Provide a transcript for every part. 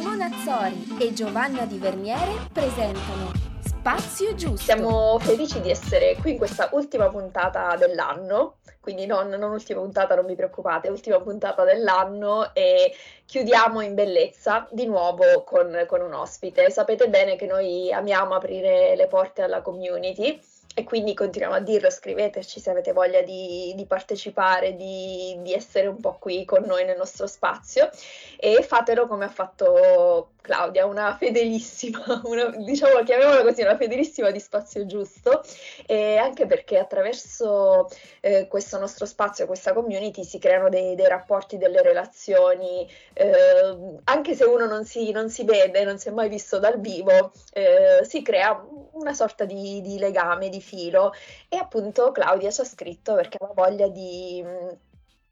Simona Azzori e Giovanna Di Verniere presentano Spazio Giusto. Siamo felici di essere qui in questa ultima puntata dell'anno, quindi non, non ultima puntata, non vi preoccupate, ultima puntata dell'anno e chiudiamo in bellezza di nuovo con, con un ospite. Sapete bene che noi amiamo aprire le porte alla community e quindi continuiamo a dirlo, scriveteci se avete voglia di, di partecipare, di, di, essere un po' qui con noi nel nostro spazio. E fatelo come ha fatto Claudia, una fedelissima, una, diciamo chiamiamola così, una fedelissima di spazio giusto. E anche perché attraverso eh, questo nostro spazio, questa community si creano dei, dei rapporti, delle relazioni, eh, anche se uno non si, non si, vede, non si è mai visto dal vivo, eh, si crea una sorta di, di legame, di filo e appunto Claudia ci ha scritto perché aveva voglia di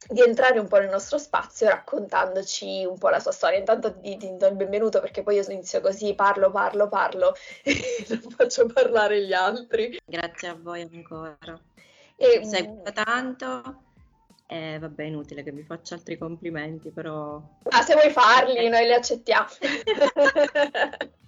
di entrare un po' nel nostro spazio raccontandoci un po' la sua storia. Intanto ti, ti do il benvenuto perché poi io inizio così, parlo, parlo, parlo e non faccio parlare gli altri. Grazie a voi ancora. E, Seguo tanto. Eh, vabbè, inutile che vi faccia altri complimenti, però... Ah, se vuoi farli, eh. noi li accettiamo.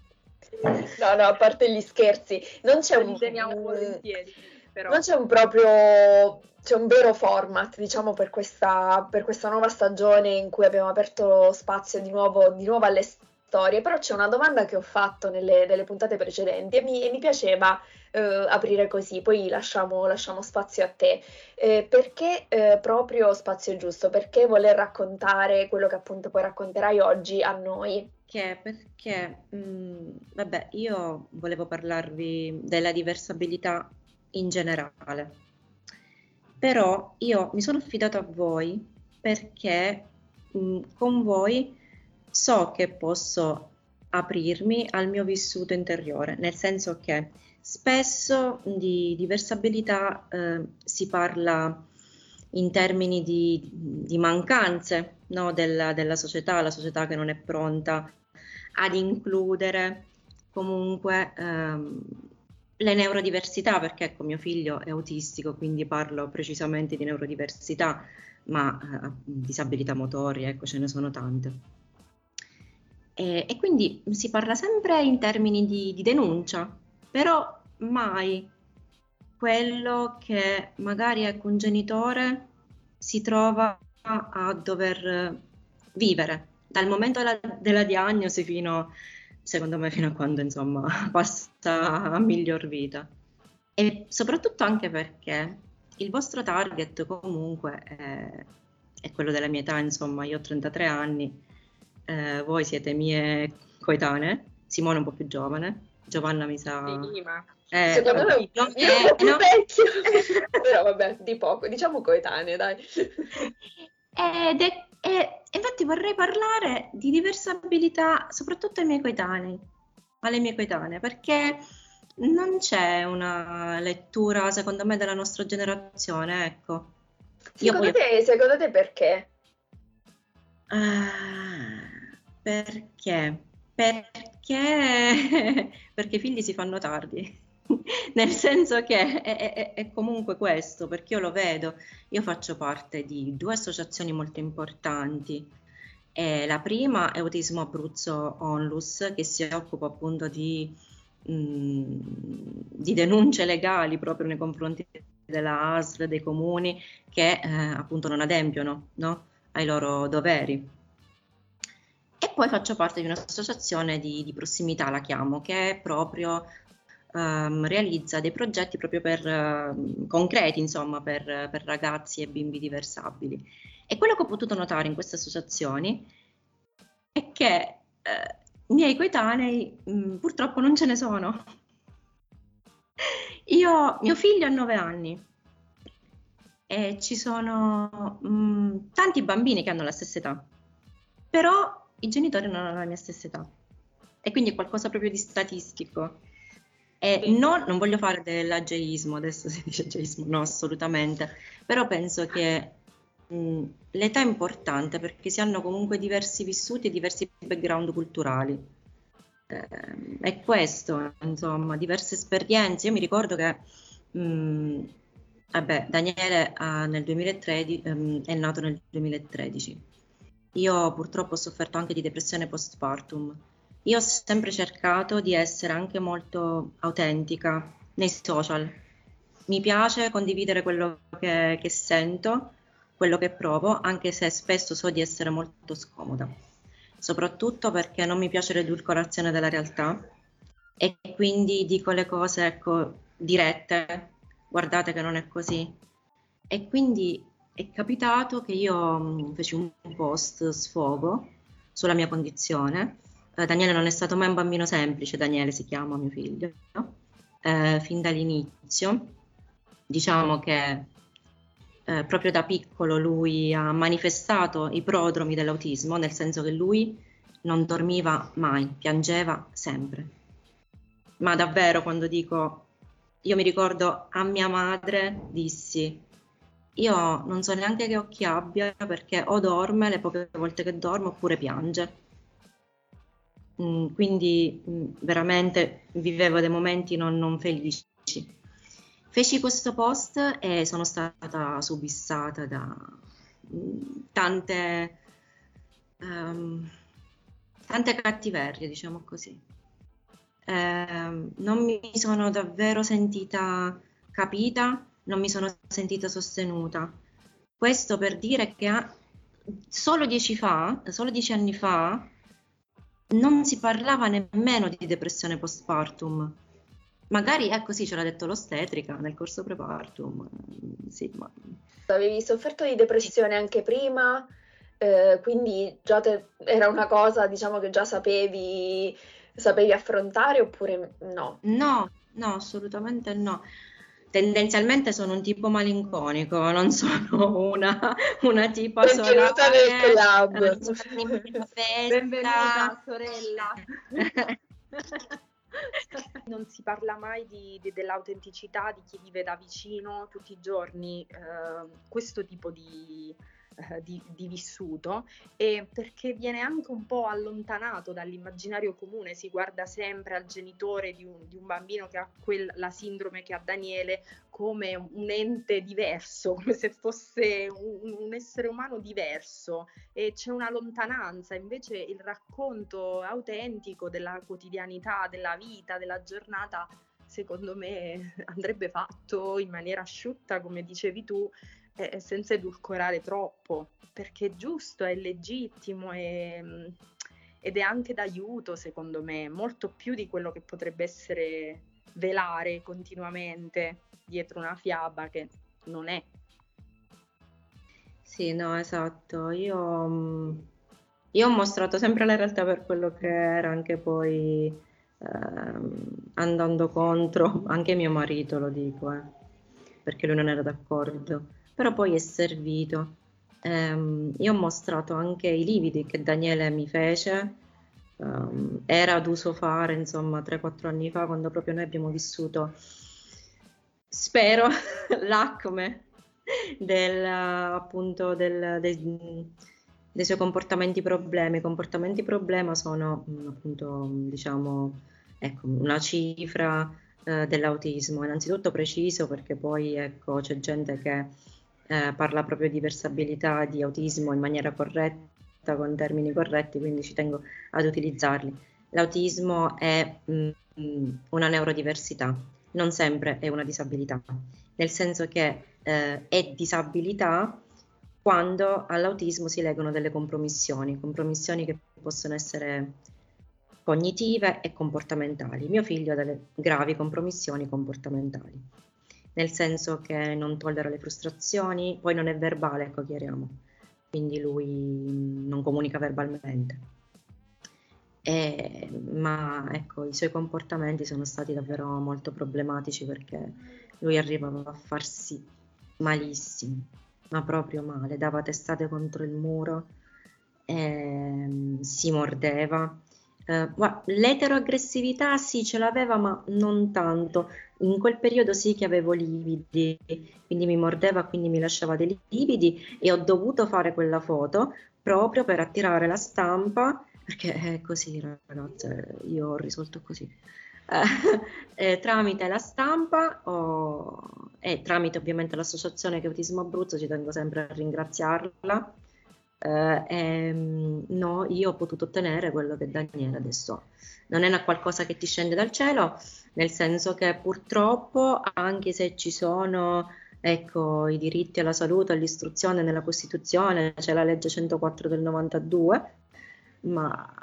no, no, a parte gli scherzi, non c'è un... Volentieri, però. Non c'è un proprio c'è un vero format, diciamo, per questa, per questa, nuova stagione in cui abbiamo aperto spazio di nuovo, di nuovo alle storie, però c'è una domanda che ho fatto nelle, nelle puntate precedenti e mi, e mi piaceva eh, aprire così, poi lasciamo, lasciamo spazio a te. Eh, perché eh, proprio spazio giusto? Perché voler raccontare quello che appunto poi racconterai oggi a noi? Che perché, mh, mm, vabbè, io volevo parlarvi della diversabilità in generale. Però io mi sono affidata a voi perché mh, con voi so che posso aprirmi al mio vissuto interiore, nel senso che spesso di diversabilità eh, si parla in termini di, di mancanze no, della, della, società, la società che non è pronta ad includere comunque ehm, le neurodiversità, perché ecco mio figlio è autistico, quindi parlo precisamente di neurodiversità, ma eh, disabilità motorie, ecco ce ne sono tante. E, e quindi si parla sempre in termini di, di denuncia, però mai quello che magari ecco, un genitore si trova a dover vivere dal momento della, della diagnosi fino a secondo me fino a quando insomma passa a miglior vita. E soprattutto anche perché il vostro target comunque è, è quello della mia età, insomma io ho 33 anni, eh, voi siete mie coetanee, Simone è un po' più giovane, Giovanna mi sa... Sì, ma... Eh, Secondo me io un po' più no? vecchio, però vabbè, di poco, diciamo coetanee, dai. Ed è e infatti vorrei parlare di diversabilità soprattutto ai miei coetanei, alle mie coetanee, perché non c'è una lettura, secondo me, della nostra generazione, ecco. Secondo, voglio... te, secondo te perché? Uh, perché? Perché? perché i figli si fanno tardi. nel senso che è, è, è, comunque questo, perché io lo vedo, io faccio parte di due associazioni molto importanti. Eh, la prima è Autismo Abruzzo Onlus, che si occupa appunto di, mh, di denunce legali proprio nei confronti della ASL, dei comuni che eh, appunto non adempiono no? ai loro doveri. E poi faccio parte di un'associazione di, di prossimità, la chiamo, che è proprio um, realizza dei progetti proprio per, uh, concreti, insomma, per, per, ragazzi e bimbi diversabili. E quello che ho potuto notare in queste associazioni è che uh, miei coetanei mh, mm, purtroppo non ce ne sono. Io, mio figlio ha nove anni e ci sono mh, mm, tanti bambini che hanno la stessa età, però i genitori non hanno la mia stessa età. E quindi è qualcosa proprio di statistico. E no, non voglio fare dell'ageismo, adesso si dice ageismo, no, assolutamente, però penso che mh, l'età è importante perché si hanno comunque diversi vissuti e diversi background culturali. Eh, è questo, insomma, diverse esperienze. Io mi ricordo che mh, vabbè, Daniele uh, nel 2013, um, è nato nel 2013 io purtroppo ho sofferto anche di depressione postpartum. Io ho sempre cercato di essere anche molto autentica nei social. Mi piace condividere quello che, che sento, quello che provo, anche se spesso so di essere molto scomoda, soprattutto perché non mi piace l'edulcorazione della realtà e quindi dico le cose ecco, dirette, guardate che non è così. E quindi è capitato che io mm, feci un post sfogo sulla mia condizione. Eh, Daniele non è stato mai un bambino semplice, Daniele si chiama mio figlio, no? eh, fin dall'inizio. Diciamo che eh, proprio da piccolo lui ha manifestato i prodromi dell'autismo, nel senso che lui non dormiva mai, piangeva sempre. Ma davvero quando dico, io mi ricordo a mia madre dissi, io non so neanche che occhi abbia perché o dorme le poche volte che dorme oppure piange. Mm, quindi mm, veramente vivevo dei momenti non, non felici. Feci questo post e sono stata subissata da mm, tante, um, tante cattiverie, diciamo così. Eh, non mi sono davvero sentita capita non mi sono sentita sostenuta. Questo per dire che solo dieci, fa, solo dieci anni fa non si parlava nemmeno di depressione postpartum. Magari, ecco sì, ce l'ha detto l'ostetrica nel corso prepartum. Sì, ma... Avevi sofferto di depressione anche prima, eh, quindi già te, era una cosa, diciamo, che già sapevi, sapevi affrontare oppure no? No, no, assolutamente no tendenzialmente sono un tipo malinconico, non sono una, una tipa Benvenuta nel club. Benvenuta sorella. non si parla mai di, di, dell'autenticità di chi vive da vicino tutti i giorni eh, questo tipo di, eh, di, di, vissuto e perché viene anche un po' allontanato dall'immaginario comune, si guarda sempre al genitore di un, di un bambino che ha quel, la sindrome che ha Daniele come un ente diverso, come se fosse un, un essere umano diverso e c'è una lontananza, invece il racconto autentico della quotidianità, della vita, della giornata secondo me andrebbe fatto in maniera asciutta, come dicevi tu, eh, senza edulcorare troppo, perché è giusto, è legittimo è, mm, ed è anche d'aiuto, secondo me, molto più di quello che potrebbe essere velare continuamente dietro una fiaba che non è. Sì, no, esatto. Io, mm, io ho mostrato sempre la realtà per quello che era, anche poi ehm, andando contro, anche mio marito lo dico, eh, perché lui non era d'accordo però poi è servito. Um, io ho mostrato anche i lividi che Daniele mi fece, um, era ad uso fare insomma 3-4 anni fa quando proprio noi abbiamo vissuto, spero, l'acme del, appunto del, dei, dei suoi comportamenti problemi. I comportamenti problema sono appunto diciamo ecco, una cifra eh, dell'autismo, innanzitutto preciso perché poi ecco c'è gente che eh, parla proprio di versabilità, di autismo in maniera corretta, con termini corretti, quindi ci tengo ad utilizzarli. L'autismo è mh, mm, una neurodiversità, non sempre è una disabilità, nel senso che eh, è disabilità quando all'autismo si legano delle compromissioni, compromissioni che possono essere cognitive e comportamentali. Mio figlio ha delle gravi compromissioni comportamentali nel senso che non tollera le frustrazioni, poi non è verbale, ecco chiariamo, quindi lui non comunica verbalmente. E, ma ecco, i suoi comportamenti sono stati davvero molto problematici perché lui arrivava a farsi malissimo, ma proprio male, dava testate contro il muro, e, si mordeva, Uh, l'eteroaggressività sì, ce l'aveva, ma non tanto. In quel periodo sì che avevo lividi, quindi mi mordeva, quindi mi lasciava dei lividi e ho dovuto fare quella foto proprio per attirare la stampa, perché è così ragazze, io ho risolto così. eh, tramite la stampa ho, e tramite ovviamente l'associazione che Autismo Abruzzo, ci tengo sempre a ringraziarla, eh, e, no, io ho potuto ottenere quello che Daniele adesso ha. Non è una qualcosa che ti scende dal cielo, nel senso che purtroppo, anche se ci sono ecco, i diritti alla salute, all'istruzione nella Costituzione, c'è la legge 104 del 92, ma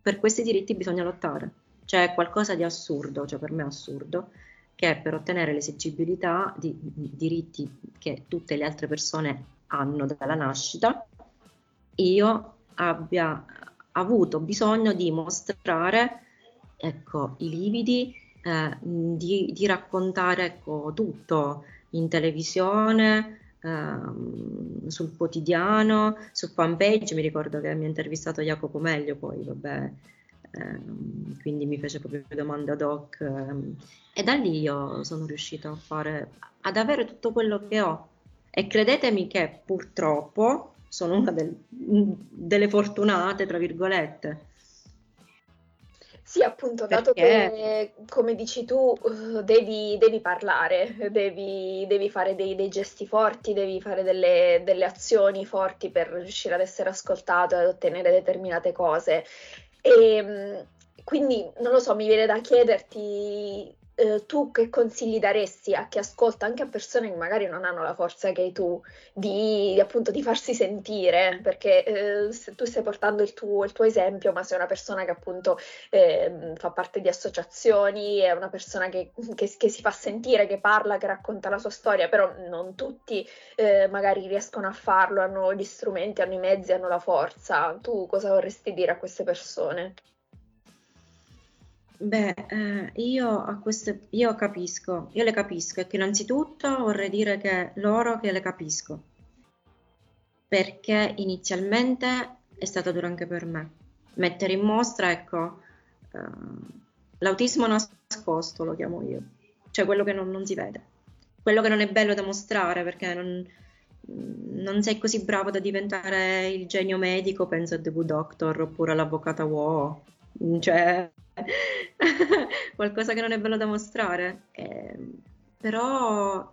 per questi diritti bisogna lottare. C'è qualcosa di assurdo, cioè per me assurdo, che per ottenere l'esigibilità di diritti che tutte le altre persone hanno dalla nascita, io abbia avuto bisogno di mostrare ecco, i lividi, eh, di, di, raccontare ecco, tutto in televisione, ehm, sul quotidiano, su fanpage. Mi ricordo che mi ha intervistato Jacopo Meglio, poi vabbè, ehm, quindi mi fece proprio domande ad hoc. Ehm, e da lì io sono riuscita a fare, ad avere tutto quello che ho. E credetemi che purtroppo sono una del, delle fortunate, tra virgolette. Sì, appunto, dato che, come dici tu, devi, devi parlare, devi, devi fare dei, dei, gesti forti, devi fare delle, delle, azioni forti per riuscire ad essere ascoltato e ad ottenere determinate cose. E mm, quindi, non lo so, mi viene da chiederti eh, tu che consigli daresti a chi ascolta, anche a persone che magari non hanno la forza che hai tu, di appunto di farsi sentire, perché eh, se tu stai portando il tuo, il tuo, esempio, ma sei una persona che appunto eh, fa parte di associazioni, è una persona che, che, che, si fa sentire, che parla, che racconta la sua storia, però non tutti eh, magari riescono a farlo, hanno gli strumenti, hanno i mezzi, hanno la forza. Tu cosa vorresti dire a queste persone? Beh, eh, io a queste, io capisco, io le capisco e che innanzitutto vorrei dire che loro che le capisco, perché inizialmente è stato duro anche per me. Mettere in mostra, ecco, eh, l'autismo nascosto lo chiamo io, cioè quello che non, non, si vede, quello che non è bello da mostrare perché non, non sei così bravo da diventare il genio medico, penso a The Good Doctor oppure all'avvocata Wow, cioè qualcosa che non è bello da mostrare, eh, però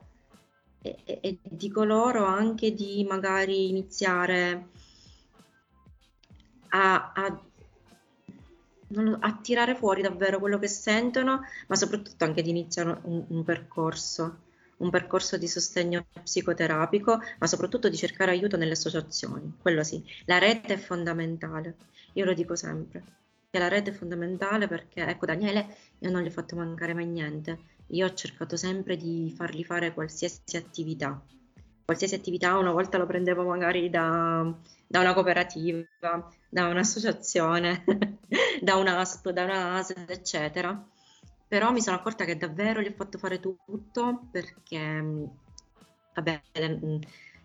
e, e, dico loro anche di magari iniziare a, a, a, tirare fuori davvero quello che sentono, ma soprattutto anche di iniziare un, un percorso un percorso di sostegno psicoterapico, ma soprattutto di cercare aiuto nelle associazioni. Quello sì, la rete è fondamentale, io lo dico sempre che la rete è fondamentale perché, ecco Daniele, io non gli ho fatto mancare mai niente, io ho cercato sempre di fargli fare qualsiasi attività, qualsiasi attività, una volta lo prendevo magari da, da una cooperativa, da un'associazione, da un da una eccetera. Però mi sono accorta che davvero gli ho fatto fare tutto perché, vabbè, le,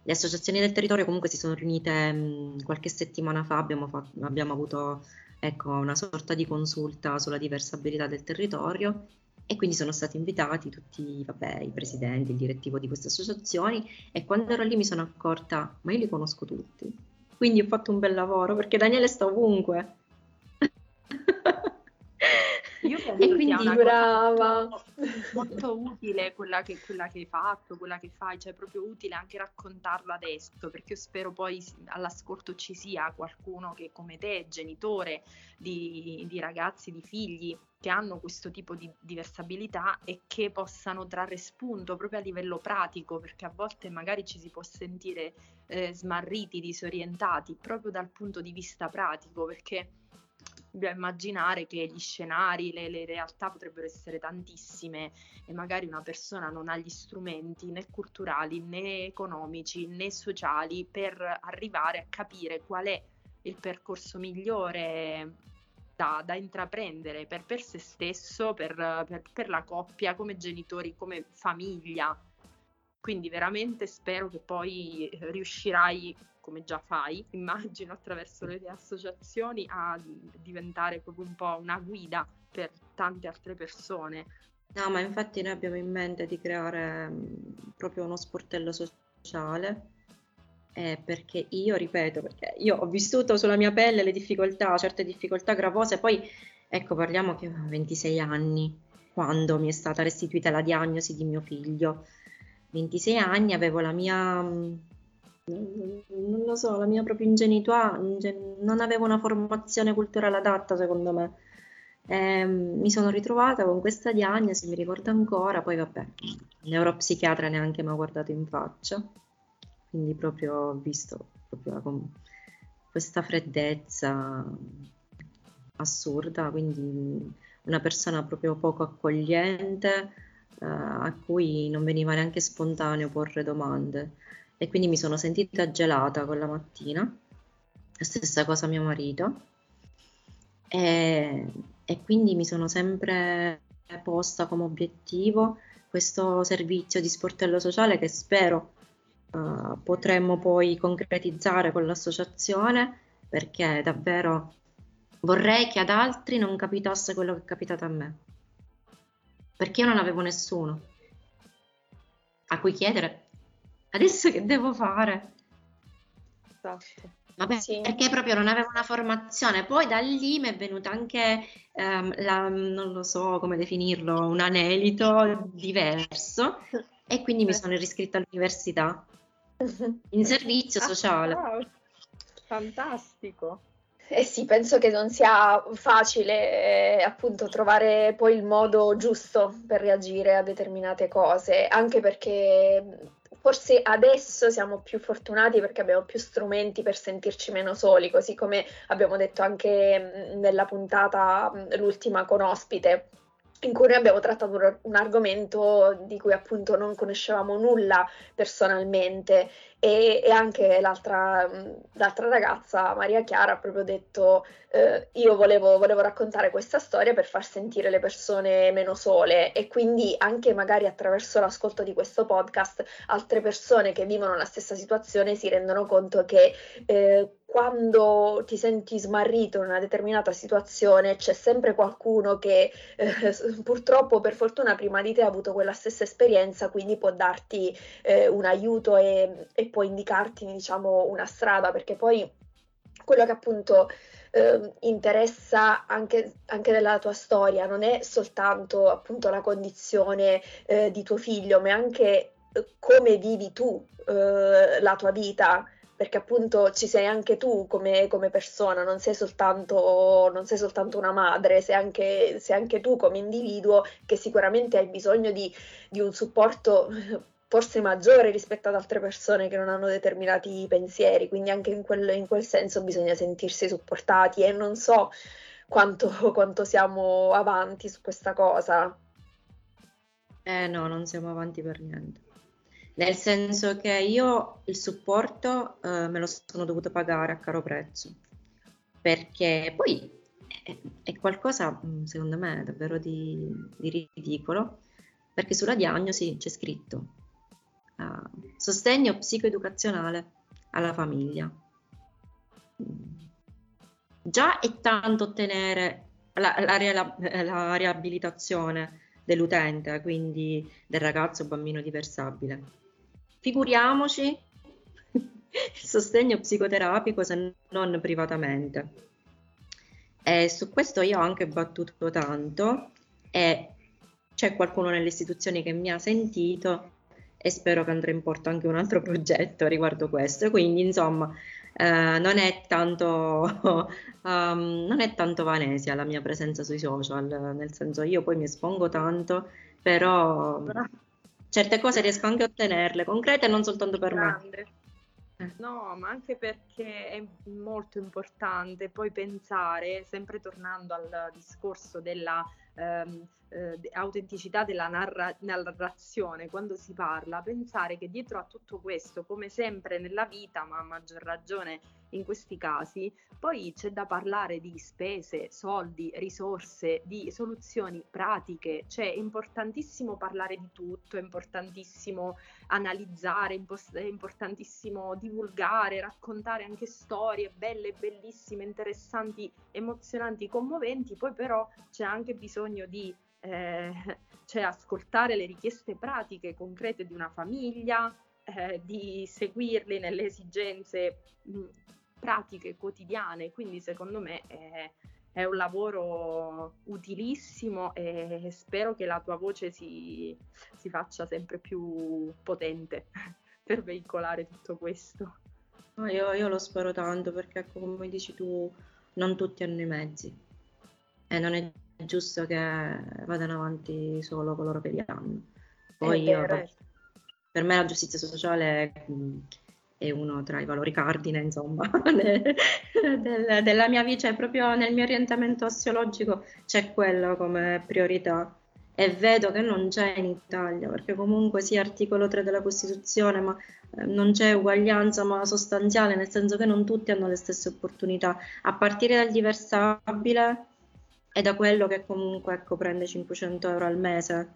le associazioni del territorio comunque si sono riunite qualche settimana fa, abbiamo, fatto, abbiamo avuto ecco, una sorta di consulta sulla diversabilità del territorio e quindi sono stati invitati tutti vabbè, i presidenti, il direttivo di queste associazioni e quando ero lì mi sono accorta, ma io li conosco tutti. Quindi ho fatto un bel lavoro perché Daniele sta ovunque. Io penso e quindi sia brava. molto utile quella che, quella che, hai fatto, quella che fai, cioè è proprio utile anche raccontarlo adesso, perché io spero poi all'ascolto ci sia qualcuno che come te, genitore di, di ragazzi, di figli, che hanno questo tipo di diversabilità e che possano trarre spunto proprio a livello pratico, perché a volte magari ci si può sentire eh, smarriti, disorientati proprio dal punto di vista pratico, perché dobbiamo immaginare che gli scenari, le, le, realtà potrebbero essere tantissime e magari una persona non ha gli strumenti né culturali né economici né sociali per arrivare a capire qual è il percorso migliore da, da intraprendere per, per, se stesso, per, per, per la coppia, come genitori, come famiglia. Quindi veramente spero che poi riuscirai come già fai, immagino attraverso le associazioni, a diventare proprio un po' una guida per tante altre persone. No, ma infatti noi abbiamo in mente di creare mm, proprio uno sportello sociale. Eh, perché io ripeto, perché io ho vissuto sulla mia pelle le difficoltà, certe difficoltà gravose, poi ecco parliamo che ho 26 anni quando mi è stata restituita la diagnosi di mio figlio. 26 anni avevo la mia mm, non lo so, la mia propria ingenuità, non avevo una formazione culturale adatta secondo me. E ehm, mi sono ritrovata con questa diagnosi, mi ricordo ancora, poi vabbè, il neuropsichiatra neanche mi ha guardato in faccia, quindi proprio ho visto proprio questa freddezza assurda, quindi una persona proprio poco accogliente eh, a cui non veniva neanche spontaneo porre domande e quindi mi sono sentita gelata quella mattina, la stessa cosa mio marito. E, e quindi mi sono sempre posta come obiettivo questo servizio di sportello sociale che spero uh, potremmo poi concretizzare con l'associazione perché davvero vorrei che ad altri non capitasse quello che è capitato a me. Perché io non avevo nessuno a cui chiedere adesso che devo fare? Esatto. Vabbè, sì. perché proprio non avevo una formazione. Poi da lì mi è venuta anche, ehm, la, non lo so come definirlo, un anelito diverso e quindi mi sono riscritta all'università in servizio ah, sociale. Wow. Fantastico. Eh sì, penso che non sia facile eh, appunto trovare poi il modo giusto per reagire a determinate cose, anche perché forse adesso siamo più fortunati perché abbiamo più strumenti per sentirci meno soli, così come abbiamo detto anche nella puntata l'ultima con ospite in cui noi abbiamo trattato un argomento di cui appunto non conoscevamo nulla personalmente. E, e anche l'altra, l'altra, ragazza, Maria Chiara, ha proprio detto eh, io volevo, volevo, raccontare questa storia per far sentire le persone meno sole e quindi anche magari attraverso l'ascolto di questo podcast altre persone che vivono la stessa situazione si rendono conto che eh, quando ti senti smarrito in una determinata situazione c'è sempre qualcuno che eh, purtroppo per fortuna prima di te ha avuto quella stessa esperienza, quindi può darti eh, un aiuto e, e può indicarti diciamo una strada perché poi quello che appunto eh, interessa anche, anche nella tua storia non è soltanto appunto la condizione eh, di tuo figlio ma anche eh, come vivi tu eh, la tua vita perché appunto ci sei anche tu come, come persona, non sei, soltanto, non sei, soltanto, una madre, sei anche, sei anche, tu come individuo che sicuramente hai bisogno di, di un supporto forse maggiore rispetto ad altre persone che non hanno determinati pensieri, quindi anche in quel, in quel senso bisogna sentirsi supportati e non so quanto, quanto siamo avanti su questa cosa. Eh no, non siamo avanti per niente. Nel senso che io il supporto eh, me lo sono dovuto pagare a caro prezzo, perché poi è, è qualcosa, mm, secondo me, davvero di, di, ridicolo, perché sulla diagnosi c'è scritto sostegno psicoeducazionale alla famiglia. Già è tanto ottenere la, la, la riabilitazione dell'utente, quindi del ragazzo o bambino diversabile Figuriamoci il sostegno psicoterapico se non privatamente. E su questo io ho anche battuto tanto e c'è qualcuno nelle istituzioni che mi ha sentito e spero che andrà in porto anche un altro progetto riguardo questo. Quindi, insomma, eh, non, è tanto, um, non è tanto vanesia la mia presenza sui social, nel senso io poi mi espongo tanto, però certe cose riesco anche a ottenerle, concrete non soltanto per Grande. me. No, ma anche perché è molto importante poi pensare, sempre tornando al discorso della ehm, eh, autenticità della narra- narrazione quando si parla, pensare che dietro a tutto questo, come sempre nella vita, ma a maggior ragione in questi casi, poi c'è da parlare di spese, soldi, risorse, di soluzioni pratiche, cioè è importantissimo parlare di tutto, è importantissimo analizzare, è importantissimo divulgare, raccontare anche storie belle, bellissime, interessanti, emozionanti, commoventi, poi però c'è anche bisogno di eh, cioè ascoltare le richieste pratiche, concrete di una famiglia, eh, di seguirli nelle esigenze mh, pratiche quotidiane. Quindi secondo me è, è, un lavoro utilissimo e spero che la tua voce si, si faccia sempre più potente per veicolare tutto questo. Io, io lo spero tanto perché, ecco, come dici tu, non tutti hanno i mezzi e non è giusto che vadano avanti solo coloro che li hanno. Poi io, per me la giustizia sociale mh, è uno tra i valori cardine, insomma, de- del- della mia vita, cioè proprio nel mio orientamento assiologico c'è quello come priorità. E vedo che non c'è in Italia, perché comunque sì, articolo 3 della Costituzione, ma eh, non c'è uguaglianza, ma sostanziale, nel senso che non tutti hanno le stesse opportunità, a partire dal diversabile e da quello che comunque ecco, prende 500 euro al mese,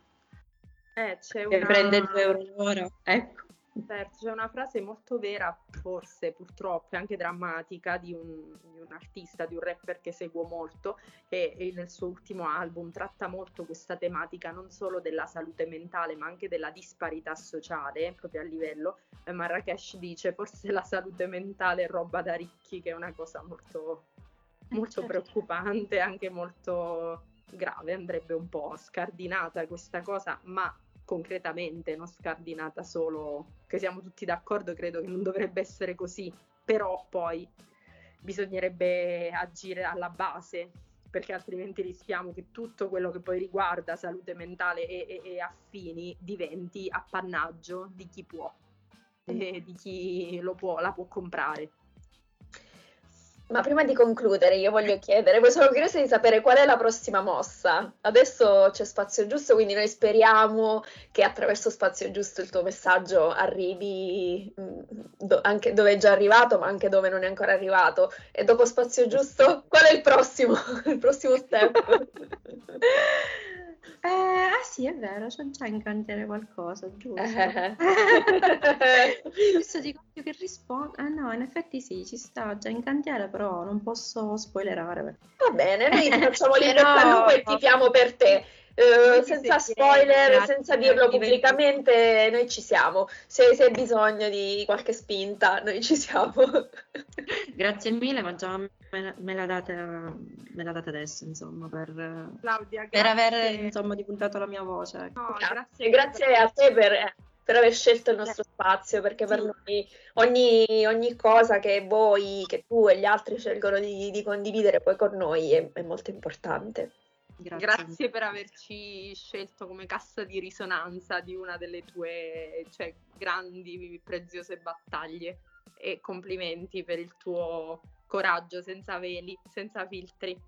Eh, c'è che una... prende 2 euro l'ora, ecco. Certo, c'è una frase molto vera, forse purtroppo, e anche drammatica, di un, di un artista, di un rapper che seguo molto, che nel suo ultimo album tratta molto questa tematica non solo della salute mentale, ma anche della disparità sociale, proprio a livello. Eh, Marrakesh dice, forse la salute mentale è roba da ricchi, che è una cosa molto, molto certo. preoccupante, anche molto grave, andrebbe un po' scardinata questa cosa, ma concretamente, non scardinata solo, che siamo tutti d'accordo, credo che non dovrebbe essere così, però poi bisognerebbe agire alla base, perché altrimenti rischiamo che tutto quello che poi riguarda salute mentale e, e- e affini diventi appannaggio di chi può, e di chi può, la può comprare. Ma prima di concludere, io voglio chiedere, sono curiosa di sapere qual è la prossima mossa. Adesso c'è Spazio Giusto, quindi noi speriamo che attraverso Spazio Giusto il tuo messaggio arrivi mh, do- anche dove è già arrivato, ma anche dove non è ancora arrivato. E dopo Spazio Giusto, qual è il prossimo? Il prossimo step? Eh, ah sì, è vero, c'è già in cantiere qualcosa, giusto? Questo dico io che rispondo. Ah no, in effetti sì, ci sta già in cantiere, però non posso spoilerare. perché- Va bene, noi facciamo al lupo e tifiamo per te. Eh, senza se spoiler, chiedi, senza grazie, dirlo pubblicamente, noi ci siamo. Se se hai bisogno di qualche spinta, noi ci siamo. Grazie mille, ma già me, me la date, me la date adesso, insomma, per, Claudia, per aver grazie. insomma, divulgato la mia voce. ecco. No, Grazie, grazie a te per, per aver scelto il nostro spazio, perché per Sì. noi ogni, ogni cosa che voi, che tu e gli altri scelgono di, di condividere poi con noi è, è molto importante. Grazie. Grazie per averci scelto come cassa di risonanza di una delle tue cioè, grandi, preziose battaglie e complimenti per il tuo coraggio senza veli, senza filtri.